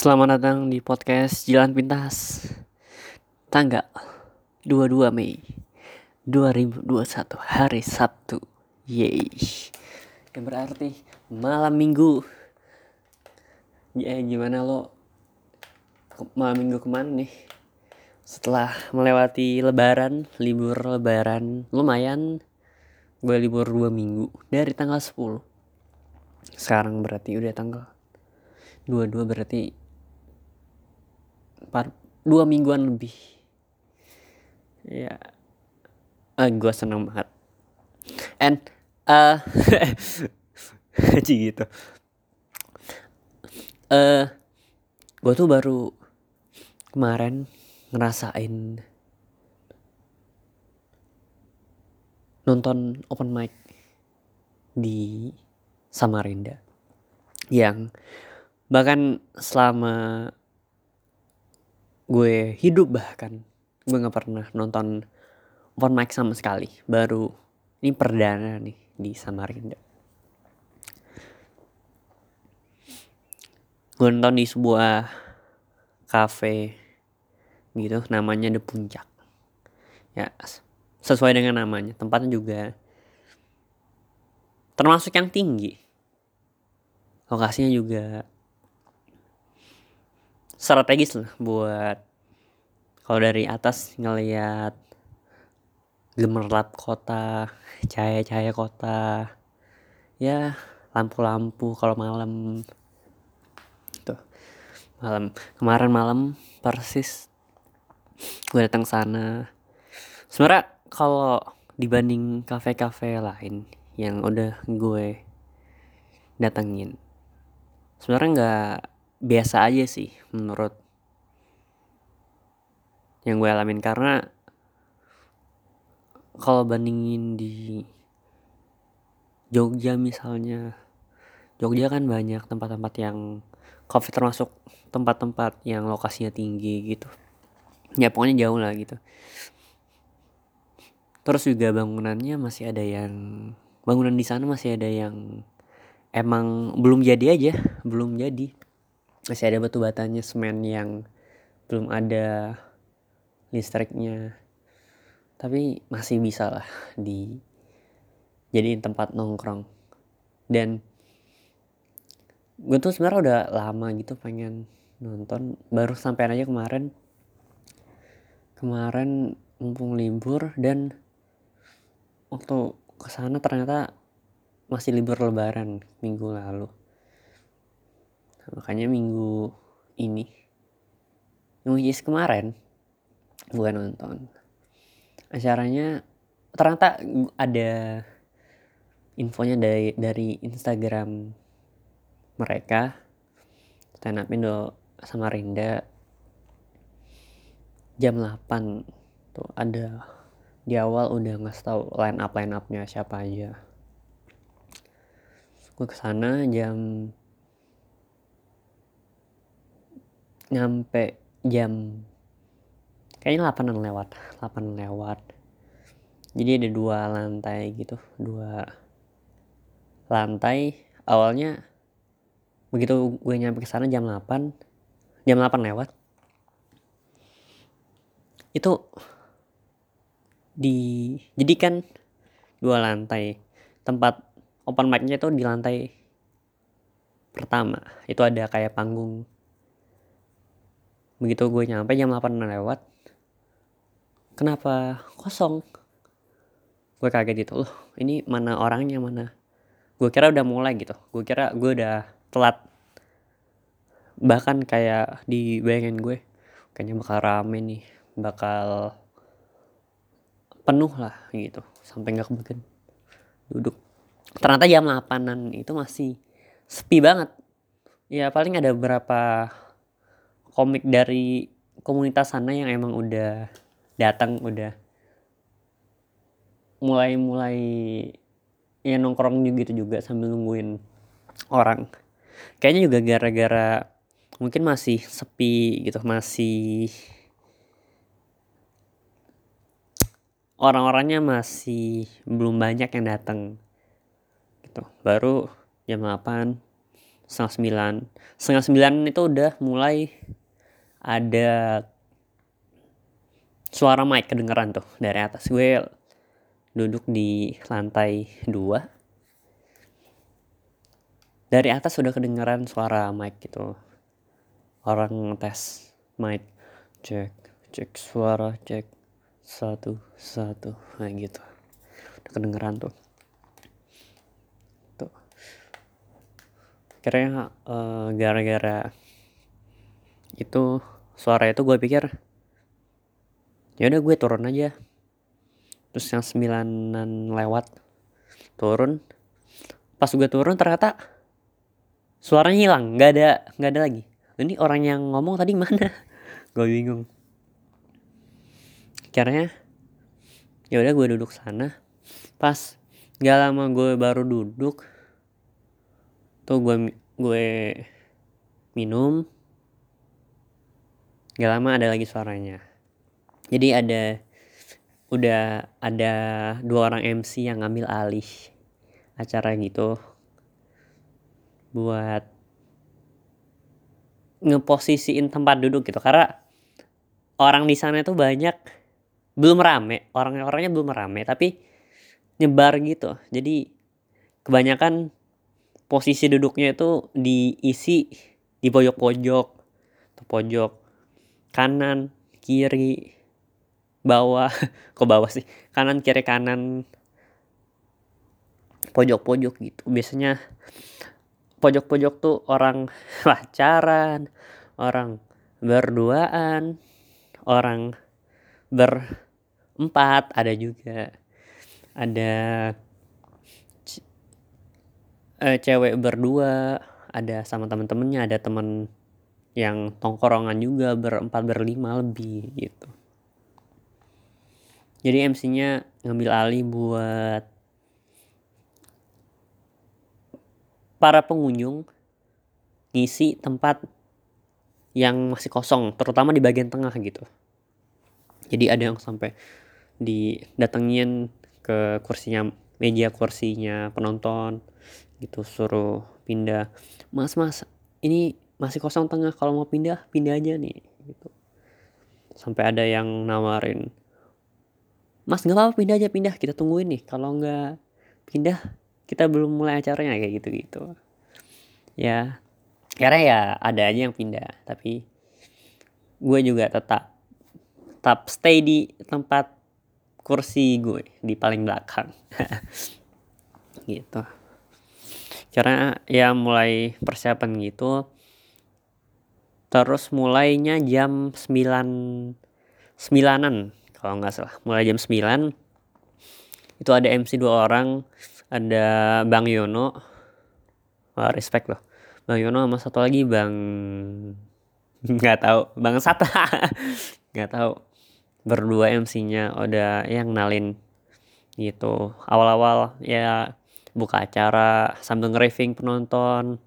Selamat datang di podcast Jalan Pintas. Tanggal 22 Mei 2021 Hari Sabtu. Yeay. Yang berarti malam minggu. Ya gimana lo? Malam minggu ke mana nih? Setelah melewati lebaran Libur lebaran Lumayan. Gue libur 2 minggu Dari tanggal 10 Sekarang berarti udah tanggal dua-dua berarti empat dua mingguan lebih. Ya. Uh, eh, gue seneng banget. And uh, gitu. Uh, eh, gue tuh baru kemarin ngerasain nonton open mic di Samarinda yang bahkan selama gue hidup bahkan. Gue nggak pernah nonton open mic sama sekali. Baru ini perdana nih di Samarinda. Gue nonton di sebuah cafe gitu namanya The Puncak. Ya sesuai dengan namanya. Tempatnya juga termasuk yang tinggi. Lokasinya juga strategis lah buat kalau dari atas ngelihat gemerlap kota, cahaya-cahaya kota, ya lampu-lampu kalau malam. Tuh malam. Kemarin malam persis gue datang sana. Sebenarnya kalau dibanding kafe-kafe lain yang udah gue datengin sebenarnya nggak biasa aja sih menurut yang gue alamin. Karena kalau bandingin di Jogja misalnya Jogja kan banyak tempat-tempat yang coffee termasuk tempat-tempat yang lokasinya tinggi gitu. Ya pokoknya jauh lah gitu. Terus juga bangunannya masih ada yang bangunan di sana masih ada yang emang belum jadi aja belum jadi masih ada batu batanya semen yang belum ada listriknya. Tapi masih bisa lah di jadiin tempat nongkrong. Dan gue tuh sebenarnya udah lama gitu pengen nonton. Baru sampai aja kemarin. Kemarin mumpung libur dan waktu ke sana ternyata masih libur lebaran minggu lalu makanya minggu ini is kemarin gue nonton acaranya. Ternyata ada infonya dari dari Instagram mereka stand up Indo Samarinda jam 8 tuh ada. Di awal udah nggak tahu line up line upnya siapa aja. Gue ke sana jam nyampe jam kayaknya 8 lewat 8 lewat. Jadi ada dua lantai gitu dua lantai. Awalnya begitu gue nyampe ke sana jam 8 jam 8 lewat. Itu di jadi kan dua lantai. Tempat open mic-nya itu di lantai pertama. Itu ada kayak panggung begitu gue nyampe jam 8 lewat. Kenapa kosong? Gue kaget gitu loh ini mana orangnya mana? Gue kira udah mulai gitu. Gue kira gue udah telat. Bahkan kayak di bayangin gue kayaknya bakal rame nih bakal penuh lah gitu. Sampai nggak kebagian duduk. Ternyata jam 8an itu masih sepi banget. Ya paling ada beberapa komik dari komunitas sana yang emang udah datang udah mulai-mulai ya nongkrong gitu juga sambil nungguin orang. Kayaknya juga gara-gara mungkin masih sepi gitu masih orang-orangnya masih belum banyak yang datang gitu. Baru jam 8 setengah sembilan. Setengah sembilan itu udah mulai ada suara mic kedengeran tuh dari atas. Gue duduk di lantai dua. Dari atas sudah kedengeran suara mic gitu. Orang tes mic. Cek cek suara cek satu satu. Kayak gitu. Udah kedengeran tuh. Tuh. Kira uh, gara-gara itu suara itu gue pikir ya udah gue turun aja. Terus yang sembilanan lewat turun. Pas gue turun ternyata suaranya hilang nggak ada nggak ada lagi. Ini orang yang ngomong tadi mana? Gue bingung. Caranya ya udah gue duduk sana. Pas nggak lama gue baru duduk tuh gue gue minum nggak lama ada lagi suaranya. Jadi ada udah ada dua orang MC yang ngambil alih acara gitu buat ngeposisiin tempat duduk gitu. Karena orang di sana itu banyak belum rame. Orang-orangnya belum rame tapi nyebar gitu. Jadi kebanyakan posisi duduknya itu diisi di pojok-pojok. Pojok kanan kiri bawah. Kok bawah sih? Kanan kiri kanan. Pojok-pojok gitu. Biasanya pojok-pojok tuh orang pacaran orang berduaan orang berempat. Ada juga. Ada uh, cewek berdua ada sama temen-temennya ada temen yang tongkorongan juga berempat berlima lebih gitu. Jadi MC-nya ngambil alih buat para pengunjung ngisi tempat yang masih kosong terutama di bagian tengah gitu. Jadi ada yang sampai didatengin ke kursinya meja kursinya penonton gitu suruh pindah. Mas mas ini masih kosong tengah kalau mau pindah pindah aja nih gitu. Sampai ada yang nawarin mas nggak apa-apa pindah aja pindah kita tungguin nih kalau nggak pindah kita belum mulai acaranya kayak gitu gitu ya karena ya ada aja yang pindah tapi gue juga tetap tetap stay di tempat kursi gue di paling belakang. Gitu. Karena ya mulai persiapan gitu terus mulainya jam 9 sembilanan kalau nggak salah. Mulai jam 9 itu ada MC dua orang ada Bang Yono. Wah, respect loh. Bang Yono sama satu lagi Bang nggak tahu. Bang Sata. Nggak tahu. Berdua MC-nya udah yang nalin gitu. Awal-awal ya buka acara sambil nge penonton.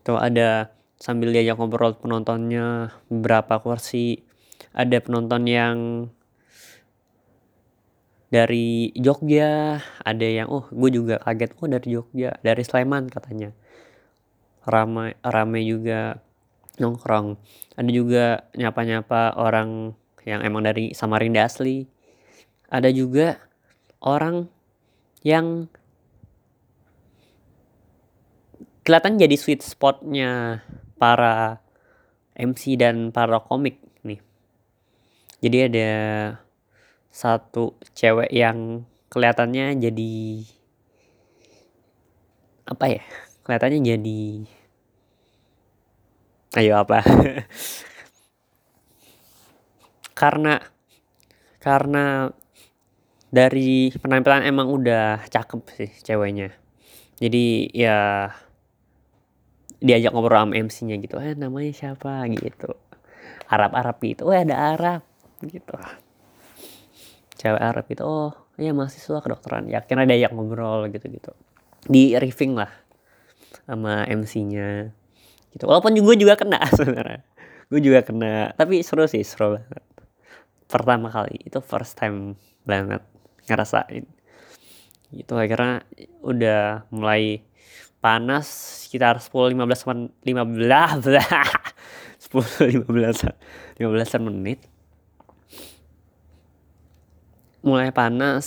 Itu ada sambil diajak ngobrol penontonnya berapa kursi ada penonton yang dari Jogja ada yang oh gue juga kaget oh dari Jogja dari Sleman katanya. Ramai ramai juga nongkrong. Ada juga nyapa-nyapa orang yang emang dari Samarinda asli. Ada juga orang yang kelihatan jadi sweet spotnya para MC dan para komik jadi ada satu cewek yang kelihatannya jadi apa ya kelihatannya jadi ayo apa? Karena karena dari penampilan emang udah cakep sih ceweknya. Jadi ya diajak ngobrol sama MC-nya gitu eh namanya siapa? Gitu. Arab-Arab gitu oh ada Arab. Gitu. Cewek Arab itu oh iya mahasiswa kedokteran. Ya akhirnya ada yang ngobrol gitu gitu di riffing lah sama MC-nya gitu. Walaupun gue juga kena sebenarnya. Gue juga kena. Tapi seru sih seru banget. Pertama kali itu first time banget ngerasain. Gitu akhirnya udah mulai panas sekitar 10 15 men 15 10 15 15 menit. Mulai panas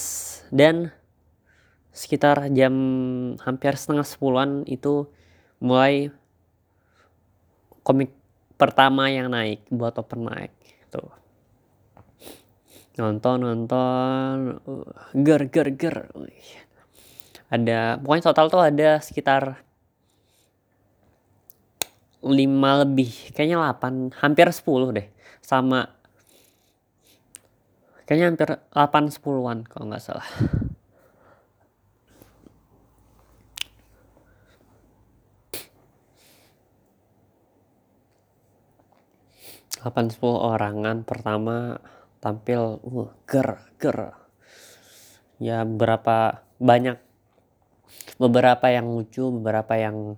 dan sekitar jam hampir setengah sepuluhan itu mulai komik pertama yang naik buat open mic tuh. Nonton nonton uh, ger ger ger ada pokoknya total tuh ada sekitar 5 lebih kayaknya 8 hampir 10 deh sama kayaknya hampir 8 10-an kalau nggak salah. Delapan sepuluh orangan pertama tampil uh ger ger. Ya berapa banyak beberapa yang lucu beberapa yang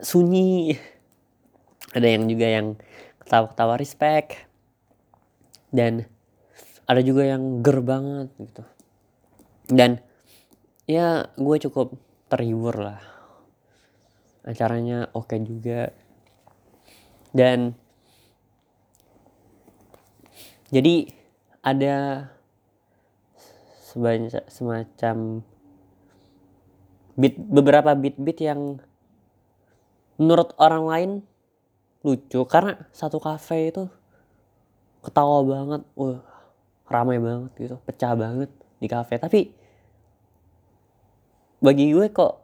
sunyi. Ada yang juga yang ketawa-ketawa respect. Dan ada juga yang ger banget gitu. Dan ya gue cukup terhibur lah. Acaranya oke okay juga. Dan jadi ada sebanyak semacam beat beberapa beat-beat yang menurut orang lain lucu. Karena satu kafe itu ketawa banget, wah ramai banget gitu, pecah banget di kafe. Tapi bagi gue kok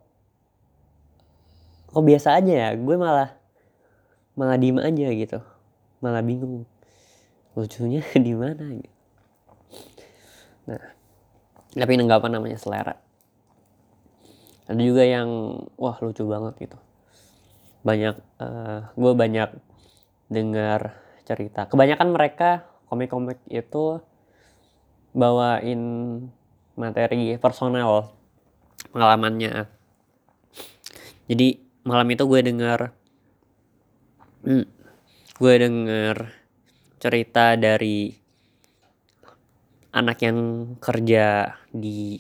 kok biasa aja ya, gue malah malah diem aja gitu, malah bingung lucunya di mana gitu. Nah, tapi ini nggak apa namanya selera. Ada juga yang wah lucu banget gitu. Banyak uh, eh, gue banyak dengar cerita. Kebanyakan mereka komik-komik itu bawain materi personal pengalamannya. Jadi malam itu gue dengar hmm, gue dengar cerita dari anak yang kerja di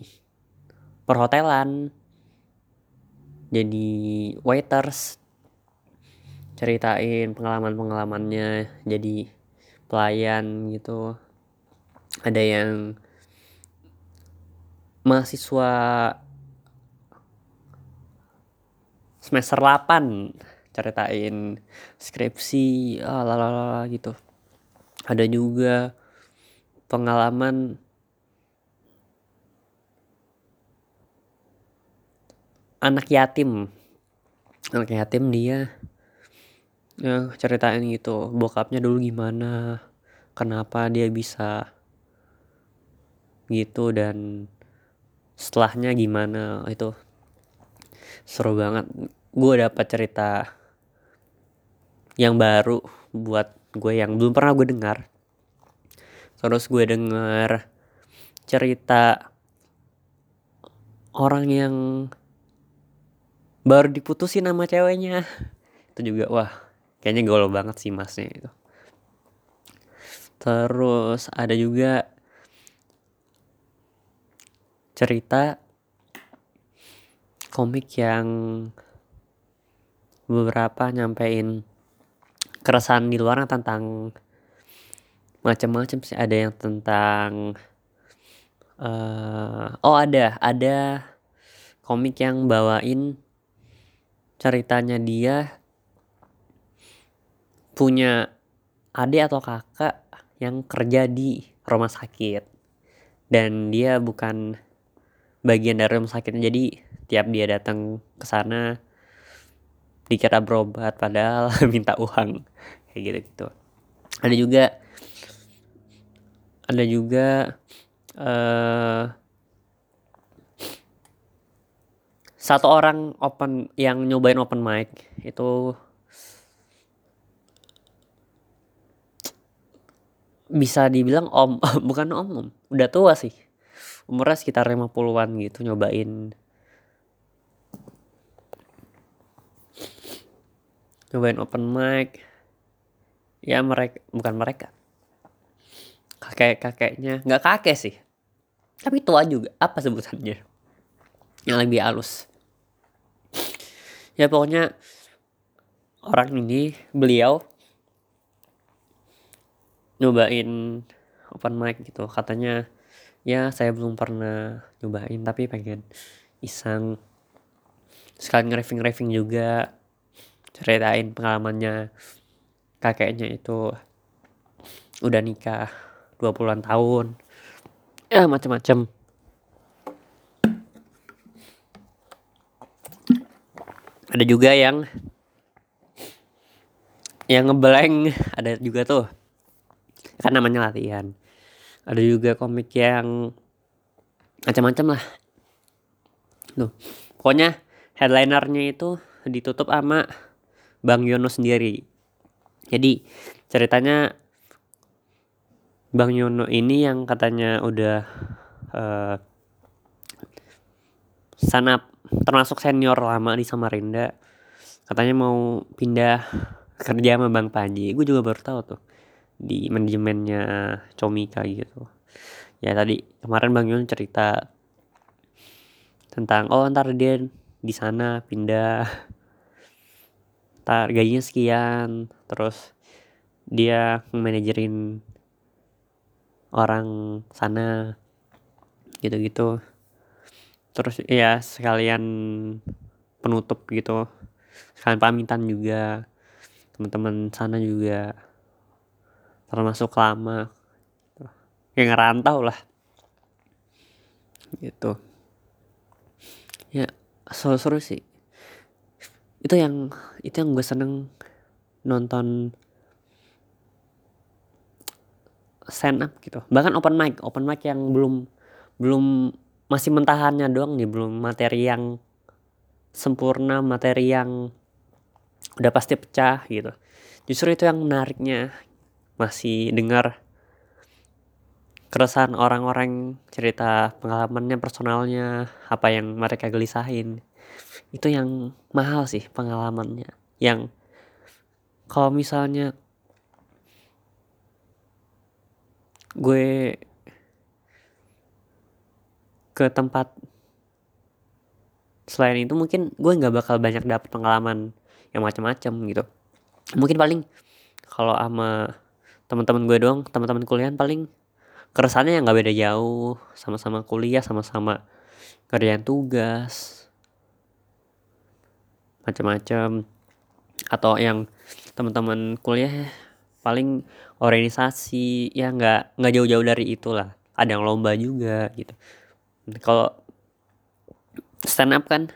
perhotelan. Jadi waiters. Ceritain pengalaman-pengalamannya. Jadi pelayan gitu. Ada yang mahasiswa semester 8 ceritain skripsi ah, lalala gitu. Ada juga pengalaman anak yatim. Anak yatim dia ya ceritain gitu bokapnya dulu gimana kenapa dia bisa gitu dan setelahnya gimana itu seru banget. Gue dapat cerita yang baru buat gue yang belum pernah gue dengar terus gue denger cerita orang yang baru diputusin sama ceweknya. Itu juga wah kayaknya gaul banget sih masnya itu. Terus ada juga cerita komik yang beberapa nyampein keresahan di luar tentang macam-macam sih. Ada yang tentang uh, oh ada ada komik yang bawain ceritanya dia punya adik atau kakak yang kerja di rumah sakit. Dan dia bukan bagian dari rumah sakit jadi tiap dia datang ke sana dikira berobat padahal minta uang. Kayak gitu gitu ada juga ada juga uh, satu orang open yang nyobain open mic itu bisa dibilang om bukan om, om udah tua sih. Umurnya sekitar 50-an gitu nyobain. Nyobain open mic. Ya mereka bukan mereka kakek kakeknya. Nggak kakek sih. Tapi tua juga. Apa sebutannya? Yang lebih halus. Ya pokoknya orang ini beliau nyobain open mic gitu. Katanya ya saya belum pernah nyobain tapi pengen iseng. Sekalian nge-raving juga ceritain pengalamannya kakeknya itu udah nikah 20-an tahun. Ya macam-macam ada juga yang yang ngeblank. Ada juga tuh. Kan namanya latihan. Ada juga komik yang macam-macam lah. Tuh. Pokoknya headlinernya itu ditutup sama Bang Yono sendiri. Jadi ceritanya Bang Yono ini yang katanya udah uh, sanap termasuk senior lama di Samarinda. Katanya mau pindah kerja sama Bang Panji. Gue juga baru tahu tuh di manajemennya Comika gitu. Ya tadi kemarin Bang Yun cerita tentang oh ntar dia di sana pindah. Ntar gajinya sekian. Terus dia manajerin orang sana gitu-gitu. Terus ya sekalian penutup gitu. Sekalian pamitan juga teman-teman sana juga. Termasuk lama. Yang ngerantau lah. Gitu. Ya seru-seru sih. Itu yang itu yang gue seneng nonton stand up gitu. Bahkan open mic open mic yang belum belum masih mentahannya doang nih belum materi yang sempurna materi yang udah pasti pecah gitu. Justru itu yang menariknya masih dengar keresahan orang-orang cerita pengalamannya personalnya apa yang mereka gelisahin. Itu yang mahal sih pengalamannya. Yang kalau misalnya gue ke tempat selain itu mungkin gue nggak bakal banyak dapet pengalaman yang macam-macam gitu. Mungkin paling kalau sama teman-teman gue doang teman-teman kuliah paling keresannya yang nggak beda jauh. Sama-sama kuliah sama-sama kerjaan tugas. Macam-macam atau yang teman-teman kuliah paling organisasi ya nggak nggak jauh-jauh dari itulah. Ada yang lomba juga gitu. Kalau stand up kan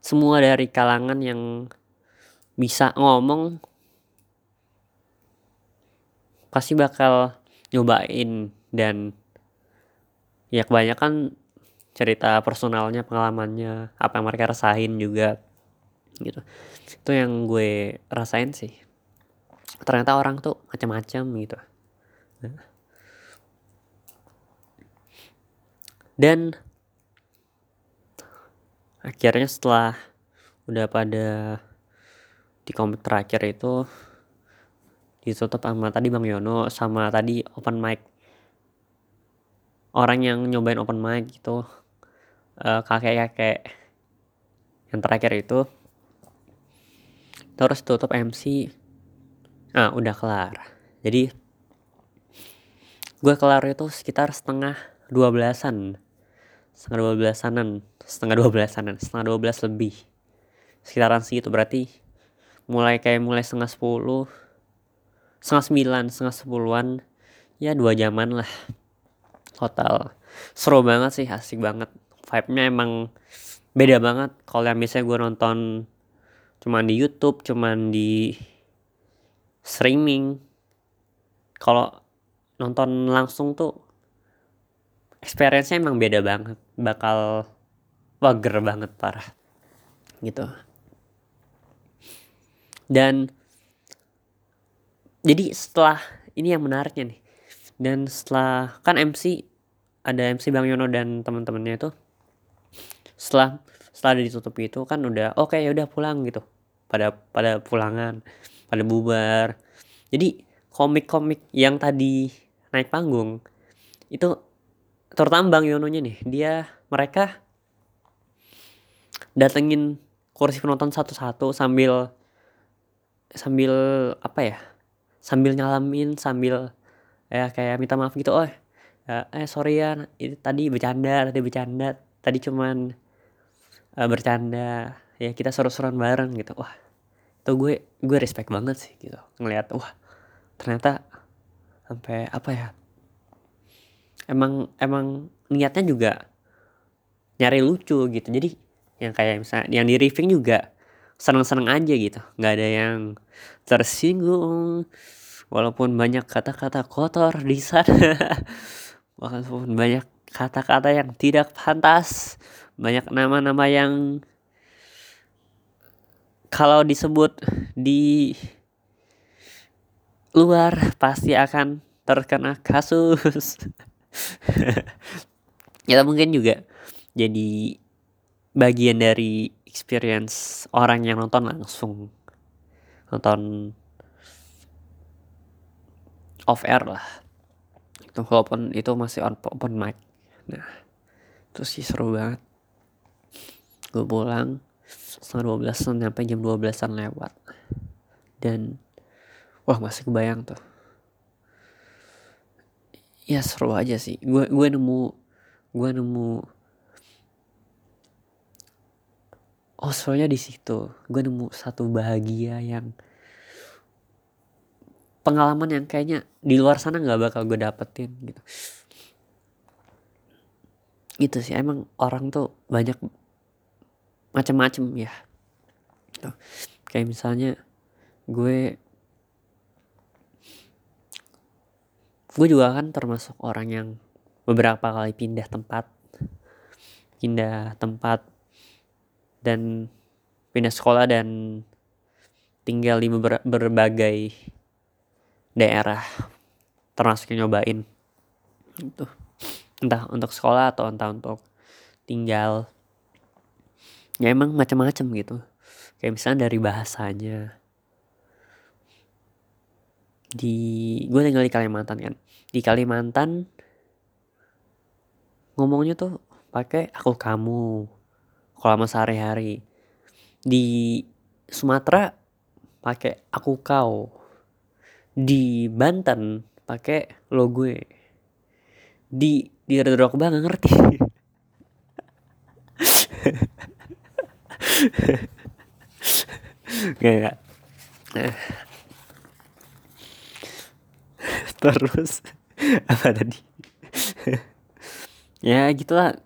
semua dari kalangan yang bisa ngomong pasti bakal nyobain. Dan ya kebanyakan cerita personalnya pengalamannya apa yang mereka rasain juga gitu. Itu yang gue rasain sih ternyata orang tuh macam-macam gitu. Dan akhirnya setelah udah pada di komik terakhir itu ditutup sama tadi Bang Yono sama tadi open mic. Orang yang nyobain open mic gitu uh, kakek-kakek yang terakhir itu terus tutup MC ah udah kelar. Jadi gue kelar itu sekitar setengah dua belasan. Setengah dua belasanan. Setengah dua belasanan. Setengah dua belas lebih. Sekitaran segitu. Berarti mulai kayak mulai setengah sepuluh setengah sembilan setengah sepuluhan ya dua jaman lah. Total. Seru banget sih asik banget. Vibe-nya emang beda banget. Kalau yang biasanya gue nonton cuman di YouTube cuman di streaming. Kalau nonton langsung tuh experience-nya emang beda banget bakal wager banget parah gitu. Dan jadi setelah ini yang menariknya nih dan setelah kan MC ada MC Bang Yono dan teman-temannya itu setelah setelah ditutup itu kan udah oke okay, ya udah pulang gitu pada pada pulangan pada bubar. Jadi komik-komik yang tadi naik panggung itu terutama Bang Yononya nih. Dia mereka datengin kursi penonton satu-satu sambil sambil apa ya? Sambil nyalamin sambil ya kayak minta maaf gitu oh ya, eh sorry ya ini tadi bercanda tadi bercanda tadi cuman uh, bercanda. Ya kita seru-seruan bareng gitu. Wah itu gue gue respect banget sih gitu. Ngelihat wah ternyata sampai apa ya emang emang niatnya juga nyari lucu gitu. Jadi yang kayak misalnya yang di riffing juga seneng-seneng aja gitu. Nggak ada yang tersinggung walaupun banyak kata-kata kotor di sana. Walaupun banyak kata-kata yang tidak pantas banyak nama-nama yang kalau disebut di luar pasti akan terkena kasus. Ya mungkin juga jadi bagian dari experience orang yang nonton langsung. Nonton off air lah. Itu walaupun itu masih on open mic. Nah itu sih seru banget. Gue pulang setengah dua belas sampai jam dua belasan lewat. Dan wah masih kebayang tuh. Ya seru aja sih. Gue gue nemu gue nemu. Oh soalnya di situ. Gue nemu satu bahagia yang pengalaman yang kayaknya di luar sana nggak bakal gue dapetin gitu. Gitu sih. Emang orang tuh banyak macam-macam ya gitu. kayak misalnya gue gue juga kan termasuk orang yang beberapa kali pindah tempat. Pindah tempat dan pindah sekolah dan tinggal di ber berbagai daerah. Termasuk yang nyobain. Itu entah untuk sekolah atau entah untuk tinggal ya emang macam-macam gitu. Kayak misalnya dari bahasanya. Di gue tinggal di Kalimantan kan. Di Kalimantan ngomongnya tuh pakai aku kamu kalau sama sehari-hari. Di Sumatera pakai aku kau. Di Banten pakai lo gue. Di di Redrock Bang ngerti Gak, gak. Terus apa tadi? ya gitulah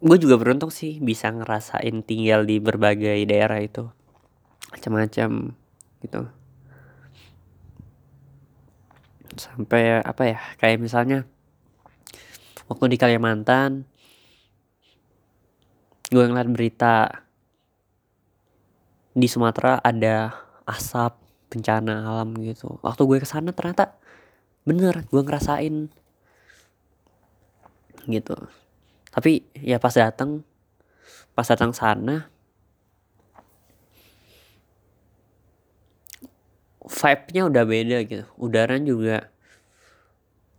gue juga beruntung sih bisa ngerasain tinggal di berbagai daerah itu macam-macam gitu sampai apa ya kayak misalnya waktu di Kalimantan gue ngeliat berita di Sumatera ada asap bencana alam gitu. Waktu gue ke sana ternyata bener gue ngerasain gitu. Tapi ya pas datang pas datang sana vibe-nya udah beda gitu. Udaranya juga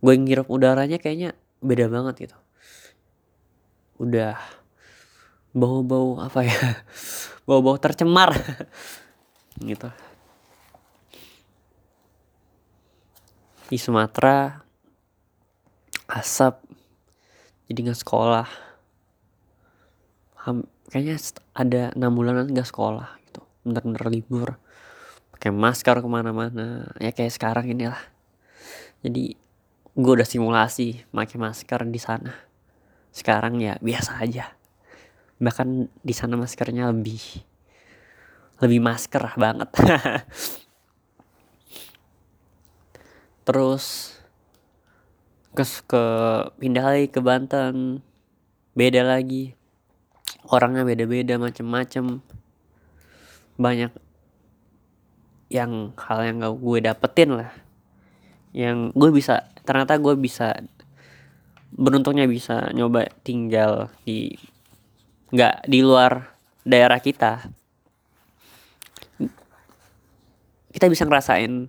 gue ngirup udaranya kayaknya beda banget gitu. Udah bau-bau apa ya? Bau-bau tercemar. Gitu. Di Sumatera asap. Jadi nggak sekolah. Ham, kayaknya ada enam bulanan nggak sekolah gitu. Bener-bener libur. Pakai masker ke mana-mana. Ya kayak sekarang ini lah jadi gue udah simulasi pakai masker di sana. Sekarang ya biasa aja bahkan di sana maskernya lebih lebih masker banget. Terus ke ke pindah lagi ke Banten. Beda lagi. Orangnya beda-beda macem-macem. Banyak yang hal yang gak gue dapetin lah. Yang gue bisa ternyata gue bisa beruntungnya bisa nyoba tinggal di nggak di luar daerah kita. Kita bisa ngerasain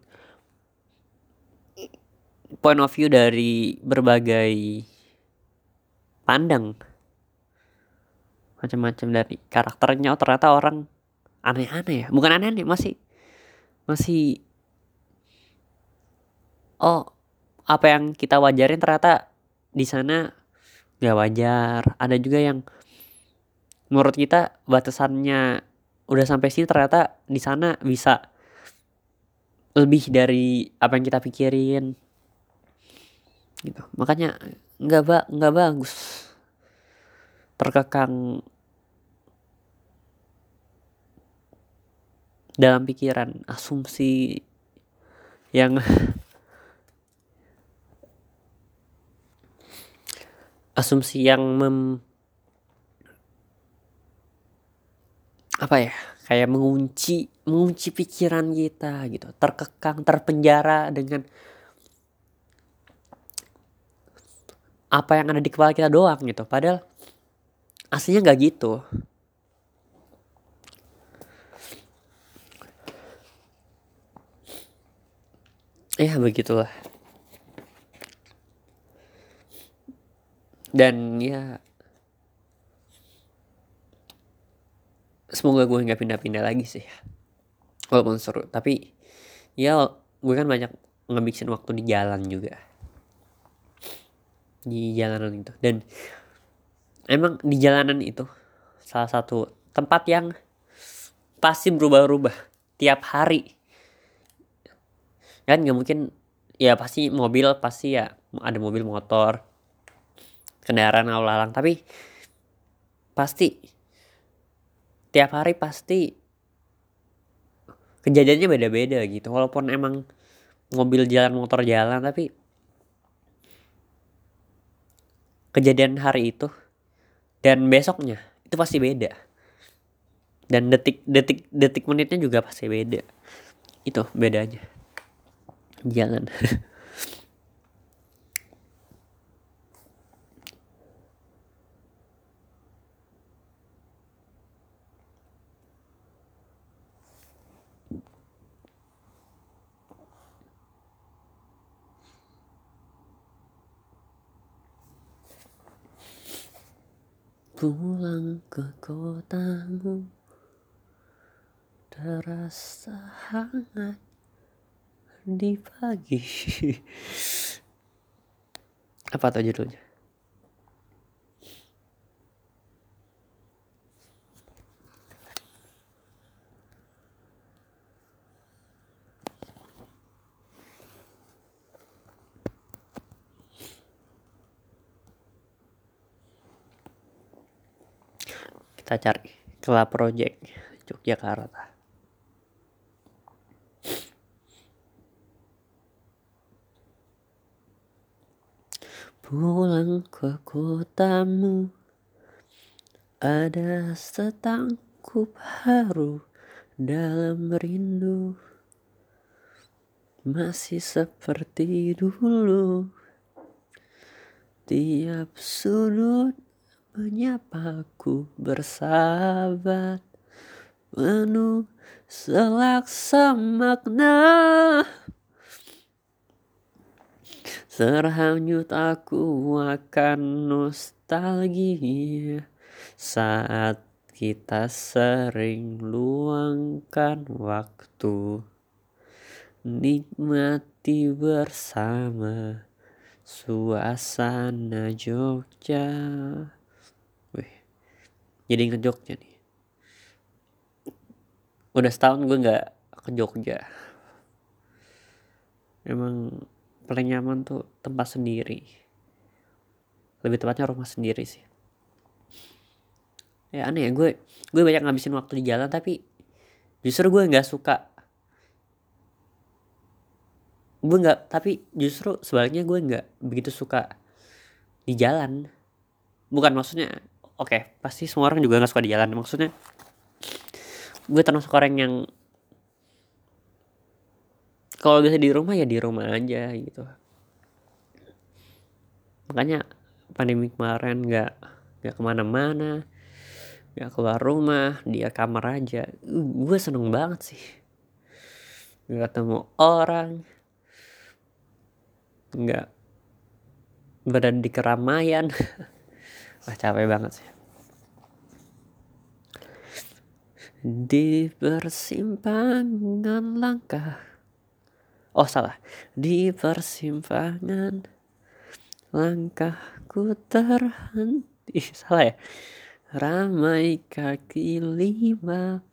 point of view dari berbagai pandang. Macam-macam dari karakternya oh ternyata orang aneh-aneh ya. Bukan aneh-aneh masih masih oh apa yang kita wajarin ternyata di sana gak wajar. Ada juga yang menurut kita batasannya udah sampai sini ternyata di sana bisa lebih dari apa yang kita pikirin. Gitu. Makanya nggak ba nggak bagus terkekang dalam pikiran asumsi yang asumsi yang mem apa ya kayak mengunci mengunci pikiran kita gitu. Terkekang terpenjara dengan apa yang ada di kepala kita doang gitu. Padahal aslinya nggak gitu. Ya begitulah. Dan ya semoga gue nggak pindah-pindah lagi sih. Walaupun seru tapi ya gue kan banyak ngebikin waktu di jalan juga. Di jalanan itu. Dan emang di jalanan itu salah satu tempat yang pasti berubah-ubah tiap hari. Kan nggak mungkin ya pasti mobil pasti ya ada mobil motor kendaraan lalu lalang. Tapi pasti tiap hari pasti kejadiannya beda-beda gitu. Walaupun emang mobil jalan motor jalan tapi kejadian hari itu dan besoknya itu pasti beda. Dan detik detik detik menitnya juga pasti beda. Itu bedanya. Jalan pulang ke kotamu terasa hangat di pagi. Apa tuh judulnya kita cari Club Project Yogyakarta. Pulang ke kotamu Ada setangkup haru dalam rindu. Masih seperti dulu Tiap sudut menyapaku bersahabat? Penuh selaksa makna. Serhanyut aku akan nostalgia saat kita sering luangkan waktu. Nikmati bersama suasana Jogja. Jadi inget Jogja nih. Udah setahun gue nggak ke Jogja. Emang paling nyaman tuh tempat sendiri lebih tepatnya rumah sendiri sih ya aneh ya gue gue banyak ngabisin waktu di jalan tapi justru gue nggak suka gue nggak tapi justru sebaliknya gue nggak begitu suka di jalan bukan maksudnya oke okay, pasti semua orang juga nggak suka di jalan. Maksudnya gue termasuk orang yang kalau bisa di rumah ya di rumah aja gitu. Makanya pandemi kemarin nggak nggak ke mana-mana nggak keluar rumah dia kamar aja. Gue seneng banget sih. Nggak ketemu orang nggak berada di keramaian wah capek banget sih. Di persimpangan langkah. Oh salah. Di persimpangan langkahku terhenti. Salah ya. Ramai kaki lima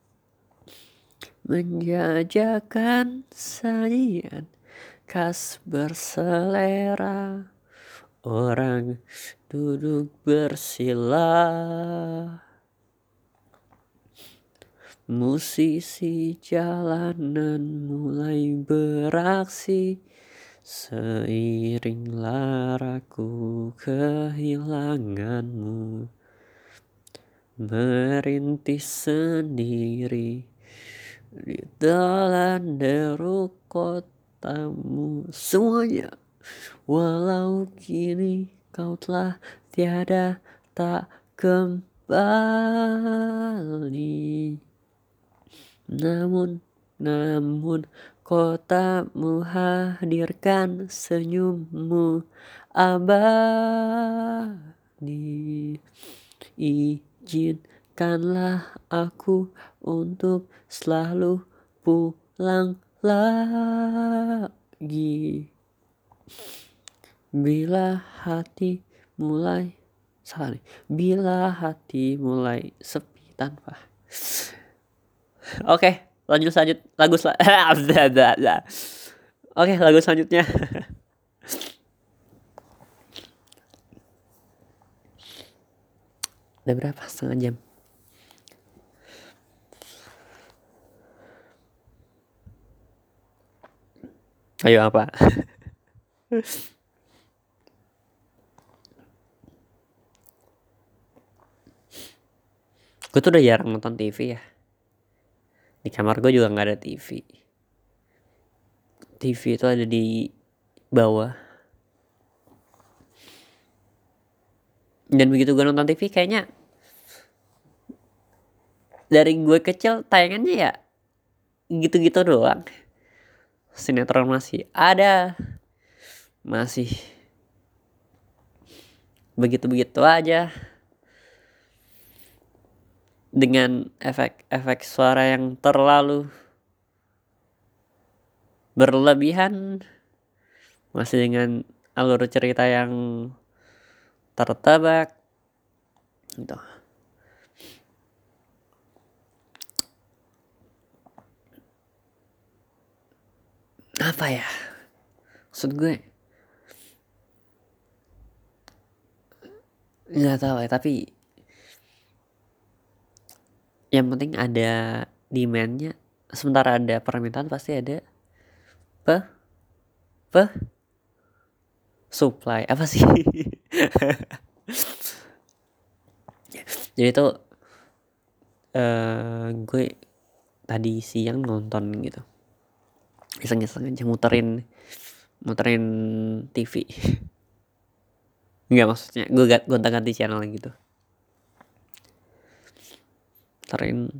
menjajakan sajian khas berselera orang duduk bersila Musisi jalanan mulai beraksi. Seiring laraku kehilanganmu. Merintih sendiri Di dalam deru kotamu. Semuanya Walau kini kau telah tiada tak kembali. Namun, namun kotamu hadirkan senyummu abadi. Izinkanlah aku untuk selalu pulang lagi Bila hati mulai salah. Bila hati mulai sepi tanpa Oke, lanjut lanjut lagu sel Oke, lagu selanjutnya. Udah berapa? Setengah jam. Ayo apa? gue tuh udah jarang nonton TV ya. Di kamar gue juga nggak ada TV TV itu ada di bawah. Dan begitu gue nonton TV kayaknya dari gue kecil tayangannya ya gitu-gitu doang. Sinetron masih ada. Masih begitu-begitu aja dengan efek-efek suara yang terlalu berlebihan masih dengan alur cerita yang tertebak gitu. Apa ya? Maksud gue nggak tahu ya tapi yang penting ada demandnya. Sementara ada permintaan pasti ada pe pe supply. Apa sih? Jadi tuh uh, gue tadi siang nonton gitu. Iseng-iseng aja muterin muterin TV nggak maksudnya gue gonta ganti channel gitu muterin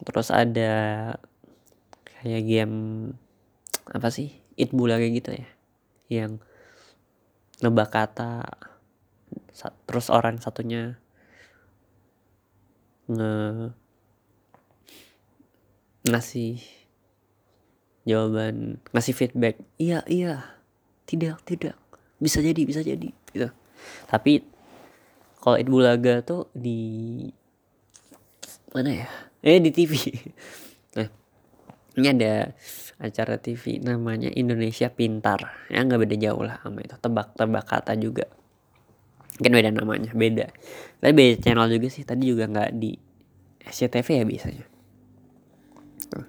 terus ada kayak game apa sih? It bula kayak gitu ya. Yang nebak kata terus orang satunya nge ngasih jawaban ngasih feedback. Iya iya. Tidak tidak. Bisa jadi bisa jadi gitu. Tapi kalau it bulaga tuh di mana ya? Eh di TV nah ini ada acara TV namanya Indonesia Pintar. Ya nggak beda jauh lah sama itu. Tebak-tebak kata juga. Mungkin beda namanya beda. Tapi beda channel juga sih. Tadi juga nggak di SCTV ya biasanya. Tuh.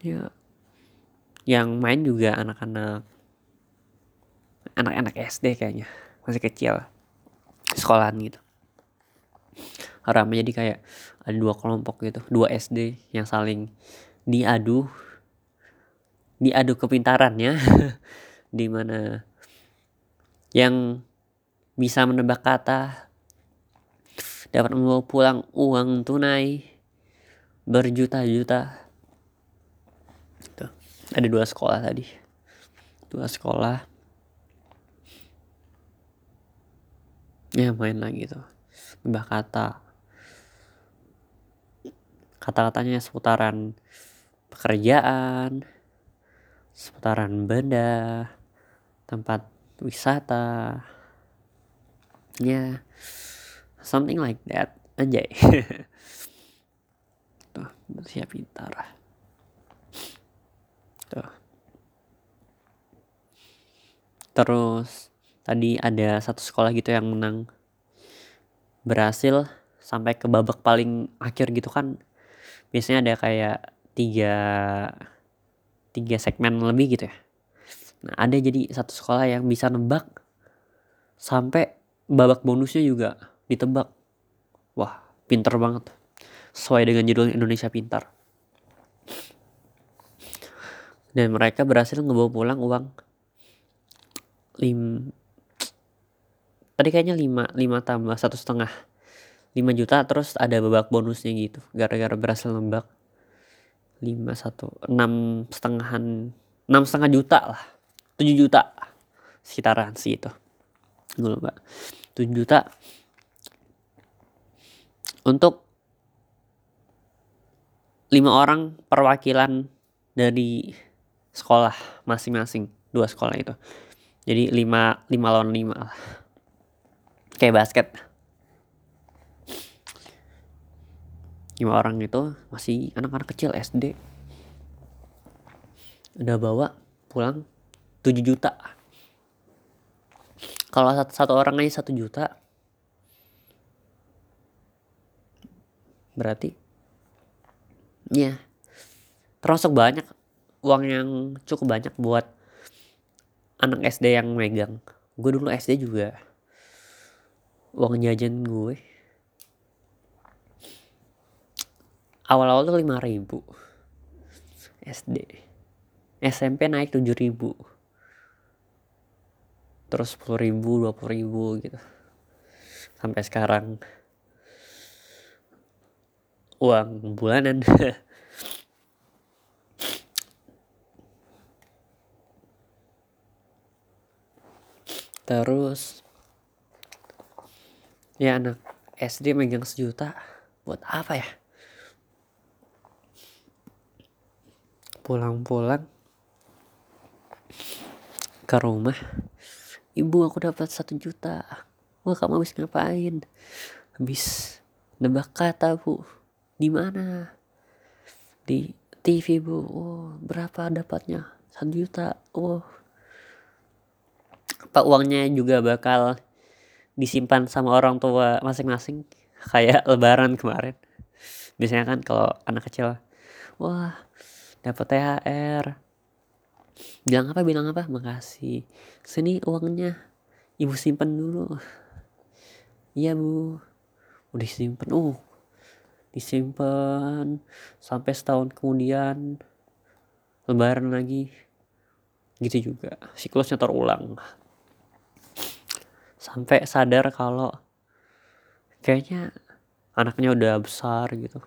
ya yang main juga anak-anak anak-anak SD kayaknya. Masih kecil. Sekolahan gitu rame. Jadi kayak ada dua kelompok gitu dua SD yang saling diadu diadu kepintarannya di mana yang bisa menebak kata dapat membawa pulang uang tunai berjuta-juta. Gitu. ada dua sekolah tadi. Dua sekolah. Ya main lagi tuh. Nebak kata kata-katanya seputaran pekerjaan seputaran benda tempat wisata. Ya yeah, something like that anjay. Tuh siap pintar tuh. Terus tadi ada satu sekolah gitu yang menang. Berhasil sampai ke babak paling akhir gitu kan biasanya ada kayak tiga tiga segmen lebih gitu ya. Nah ada jadi satu sekolah yang bisa nebak sampai babak bonusnya juga ditebak. Wah pinter banget. Sesuai dengan judul Indonesia Pintar. Dan mereka berhasil ngebawa pulang uang lim tadi kayaknya lima lima tambah satu setengah lima juta terus ada babak bonusnya gitu. Gara-gara berhasil nembak lima satu enam setengahan enam setengah juta lah. Tujuh juta. Sekitaran sih itu. Gue lupa. Tujuh juta. Untuk lima orang perwakilan dari sekolah masing-masing. Dua sekolah itu. Jadi lima lima lawan lima lah. Kayak basket lima orang itu masih anak-anak kecil SD udah bawa pulang 7 juta. Kalau satu, orang aja satu juta berarti ya termasuk banyak uang yang cukup banyak buat anak SD yang megang. Gue dulu SD juga uang jajan gue awal-awal tuh lima ribu SD SMP naik tujuh ribu. Terus sepuluh ribu dua puluh ribu gitu. Sampai sekarang. Uang bulanan. Terus ya anak SD megang sejuta. Buat apa ya pulang-pulang ke rumah ibu aku dapat satu juta. Wah kamu habis ngapain? Habis nebak kata bu. Di mana? Di TV bu. Oh berapa dapatnya? Satu juta. Oh. Apa uangnya juga bakal disimpan sama orang tua masing-masing? Kayak lebaran kemarin. Biasanya kan kalau anak kecil wah dapat THR bilang apa bilang apa? Makasih. Sini uangnya. Ibu simpan dulu. Iya bu. Udah disimpan uh disimpan sampai setahun kemudian. Lebaran lagi. Gitu juga. Siklusnya terulang. Sampai sadar kalau kayaknya anaknya udah besar gitu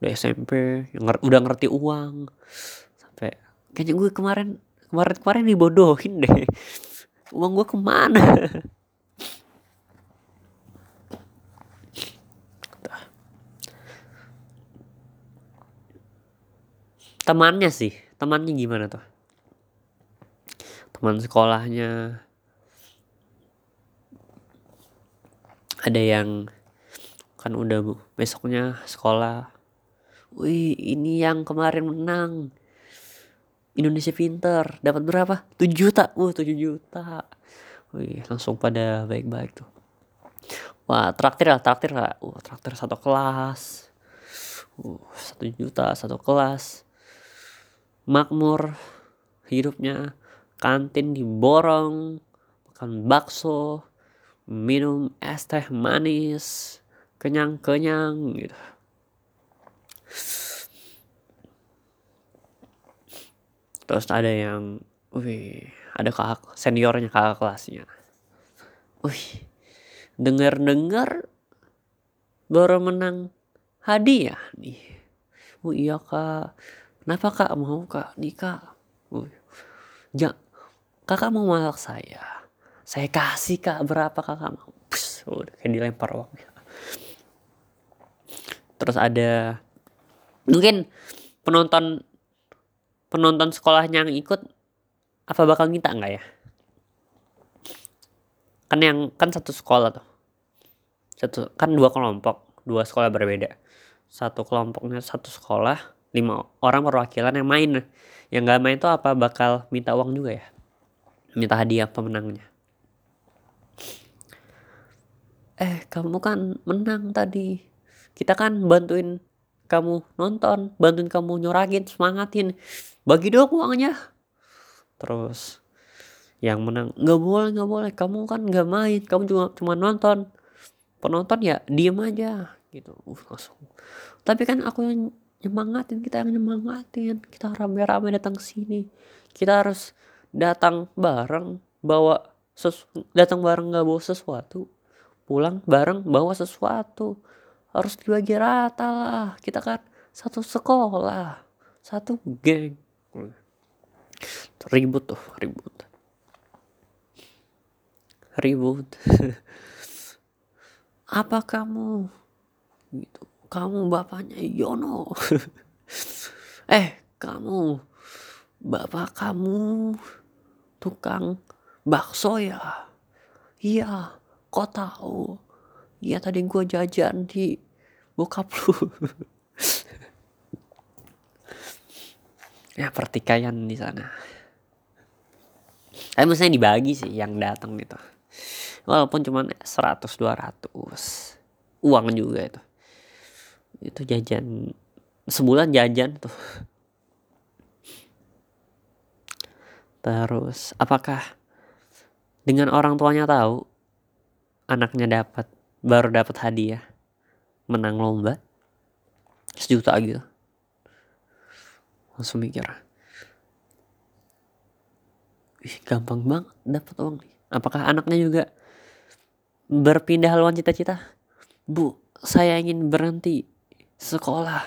udah SMP udah ngerti uang. Sampai kayaknya gue kemarin kemarin kemarin dibodohin deh. Uang gue ke mana? Temannya sih temannya gimana tuh? Teman sekolahnya. Ada yang kan udah besoknya sekolah wih ini yang kemarin menang. Indonesia Pinter dapat berapa? 7 juta. Uh 7 juta. Wih langsung pada baik-baik tuh. Wah traktir lah traktir lah. Uh traktir satu kelas. Uh satu juta satu kelas. Makmur hidupnya. Kantin diborong makan bakso. Minum es teh manis. Kenyang-kenyang gitu. Terus ada yang, wih, ada kakak seniornya kakak kelasnya. Wih, dengar-dengar baru menang hadiah nih. Oh iya kak, kenapa kak mau kak nikah? Wih, ja, kakak mau malak saya saya kasih kak berapa kakak mau Pus, udah kayak dilempar uangnya terus ada mungkin penonton penonton sekolahnya yang ikut apa bakal minta nggak ya? Kan yang kan satu sekolah tuh. Satu kan dua kelompok dua sekolah berbeda. Satu kelompoknya satu sekolah lima orang perwakilan yang main. Yang nggak main tuh apa bakal minta uang juga ya? Minta hadiah pemenangnya. Eh kamu kan menang tadi. Kita kan bantuin kamu nonton bantuin kamu nyorakin semangatin. Bagi dong uangnya. Terus yang menang nggak boleh nggak boleh. Kamu kan nggak main kamu cuma cuma nonton. Penonton ya diem aja gitu. Uh, langsung. Tapi kan aku yang nyemangatin kita yang nyemangatin. Kita rame-rame datang sini. Kita harus datang bareng bawa ses datang bareng nggak bawa sesuatu. Pulang bareng bawa sesuatu harus dibagi rata lah. Kita kan satu sekolah satu geng. Ribut tuh ribut. Ribut. Apa kamu? Gitu. Kamu bapaknya Yono. Eh kamu. Bapak kamu tukang bakso ya? Iya kok tahu? Iya tadi gue jajan di bokap lu. Ya pertikaian di sana. Tapi maksudnya dibagi sih yang datang gitu. Walaupun cuma 100 200 uang juga itu. Itu jajan sebulan jajan tuh. Terus apakah dengan orang tuanya tahu anaknya dapat baru dapat hadiah menang lomba sejuta gitu langsung mikir Ih, gampang banget dapat uang nih apakah anaknya juga berpindah haluan cita-cita. Bu, saya ingin berhenti sekolah.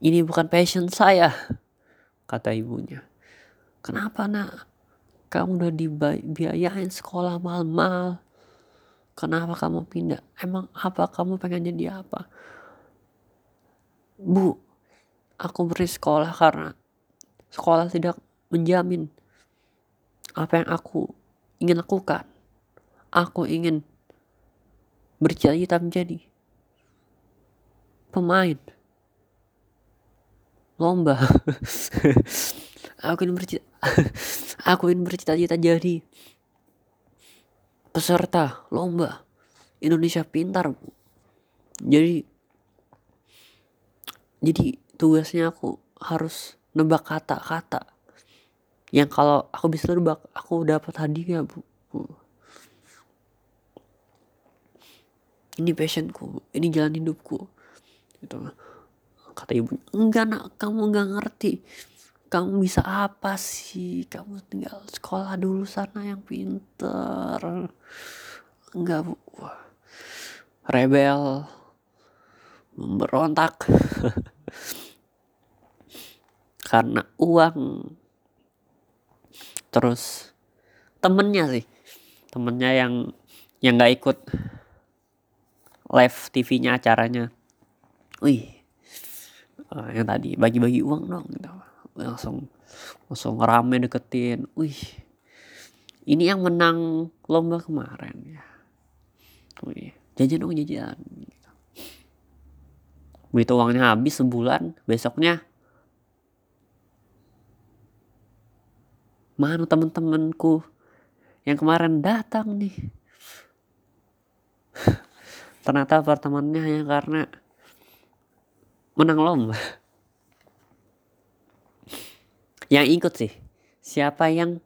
Ini bukan passion saya, kata ibunya. Kenapa nak? Kamu udah dibiayain sekolah mal-mal. Kenapa kamu pindah? Emang apa kamu pengen jadi apa? Bu, aku beri sekolah karena sekolah tidak menjamin apa yang aku ingin lakukan aku ingin bercita-cita menjadi pemain lomba aku ingin bercita aku ingin bercita-cita jadi peserta lomba Indonesia pintar jadi jadi tugasnya aku harus nebak kata-kata yang kalau aku bisa nebak aku dapat hadiah bu. Ini passionku ini jalan hidupku. Gitu. Kata ibu enggak nak. Kamu enggak ngerti kamu bisa apa sih? Kamu tinggal sekolah dulu sana yang pinter. Enggak bu. Rebel memberontak. Karena uang. Terus temennya sih. Temennya yang yang nggak ikut live TV-nya acaranya. Wih uh, yang tadi bagi-bagi uang dong gitu langsung langsung rame deketin. Wih ini yang menang lomba kemarin ya. Wih jajan dong jajan. Gitu. begitu uangnya habis sebulan besoknya mana temen-temenku yang kemarin datang nih? Ternyata pertemanannya hanya karena menang lomba yang ikut sih. Siapa yang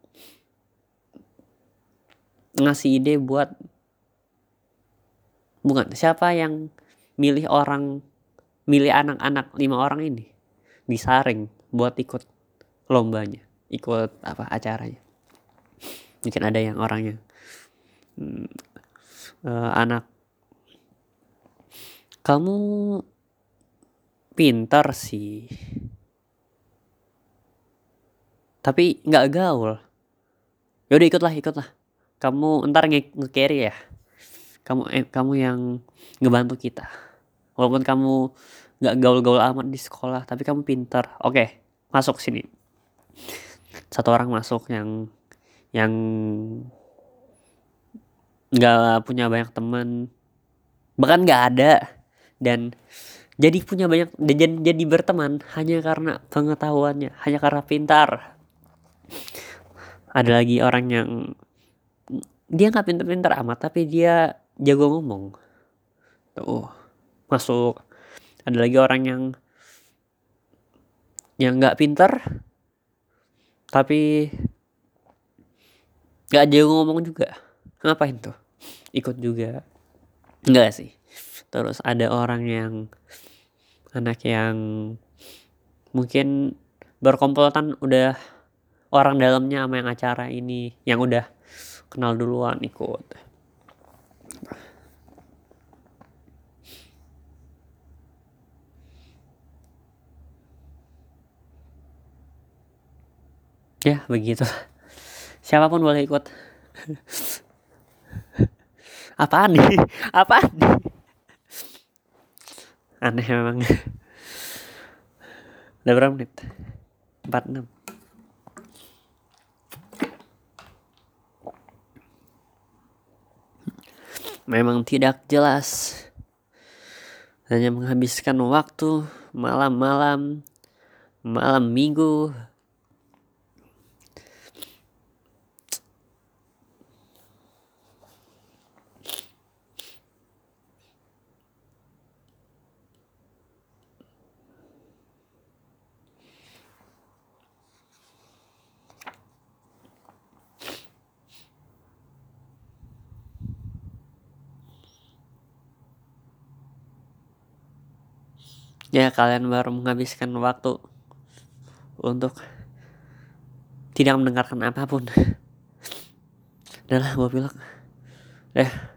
ngasih ide buat bukan siapa yang milih orang milih anak-anak lima orang ini? Disaring buat ikut lombanya ikut apa acaranya. Mungkin ada yang orangnya hmm, uh, anak kamu pintar sih. Tapi nggak gaul. Yaudah ikutlah, ikutlah. Kamu ntar nge-carry ya. Kamu eh, kamu yang ngebantu kita. Walaupun kamu nggak gaul-gaul amat di sekolah tapi kamu pintar oke masuk sini satu orang masuk yang yang nggak punya banyak teman bahkan nggak ada dan jadi punya banyak dan jadi berteman hanya karena pengetahuannya hanya karena pintar ada lagi orang yang dia nggak pintar-pintar amat tapi dia jago ngomong. Tuh masuk. Ada lagi orang yang yang nggak pintar tapi nggak jago ngomong juga. Ngapain tuh? Ikut juga. Enggak sih. Terus ada orang yang anak yang mungkin berkomplotan udah orang dalamnya sama yang acara ini yang udah kenal duluan ikut. Ya begitu. Siapa pun boleh ikut. Apaan nih? Apaan nih? Aneh memang. Udah berapa menit? 46 memang tidak jelas. Hanya menghabiskan waktu malam-malam malam minggu ya kalian baru menghabiskan waktu untuk tidak mendengarkan apa pun. Adalah gue bilang eh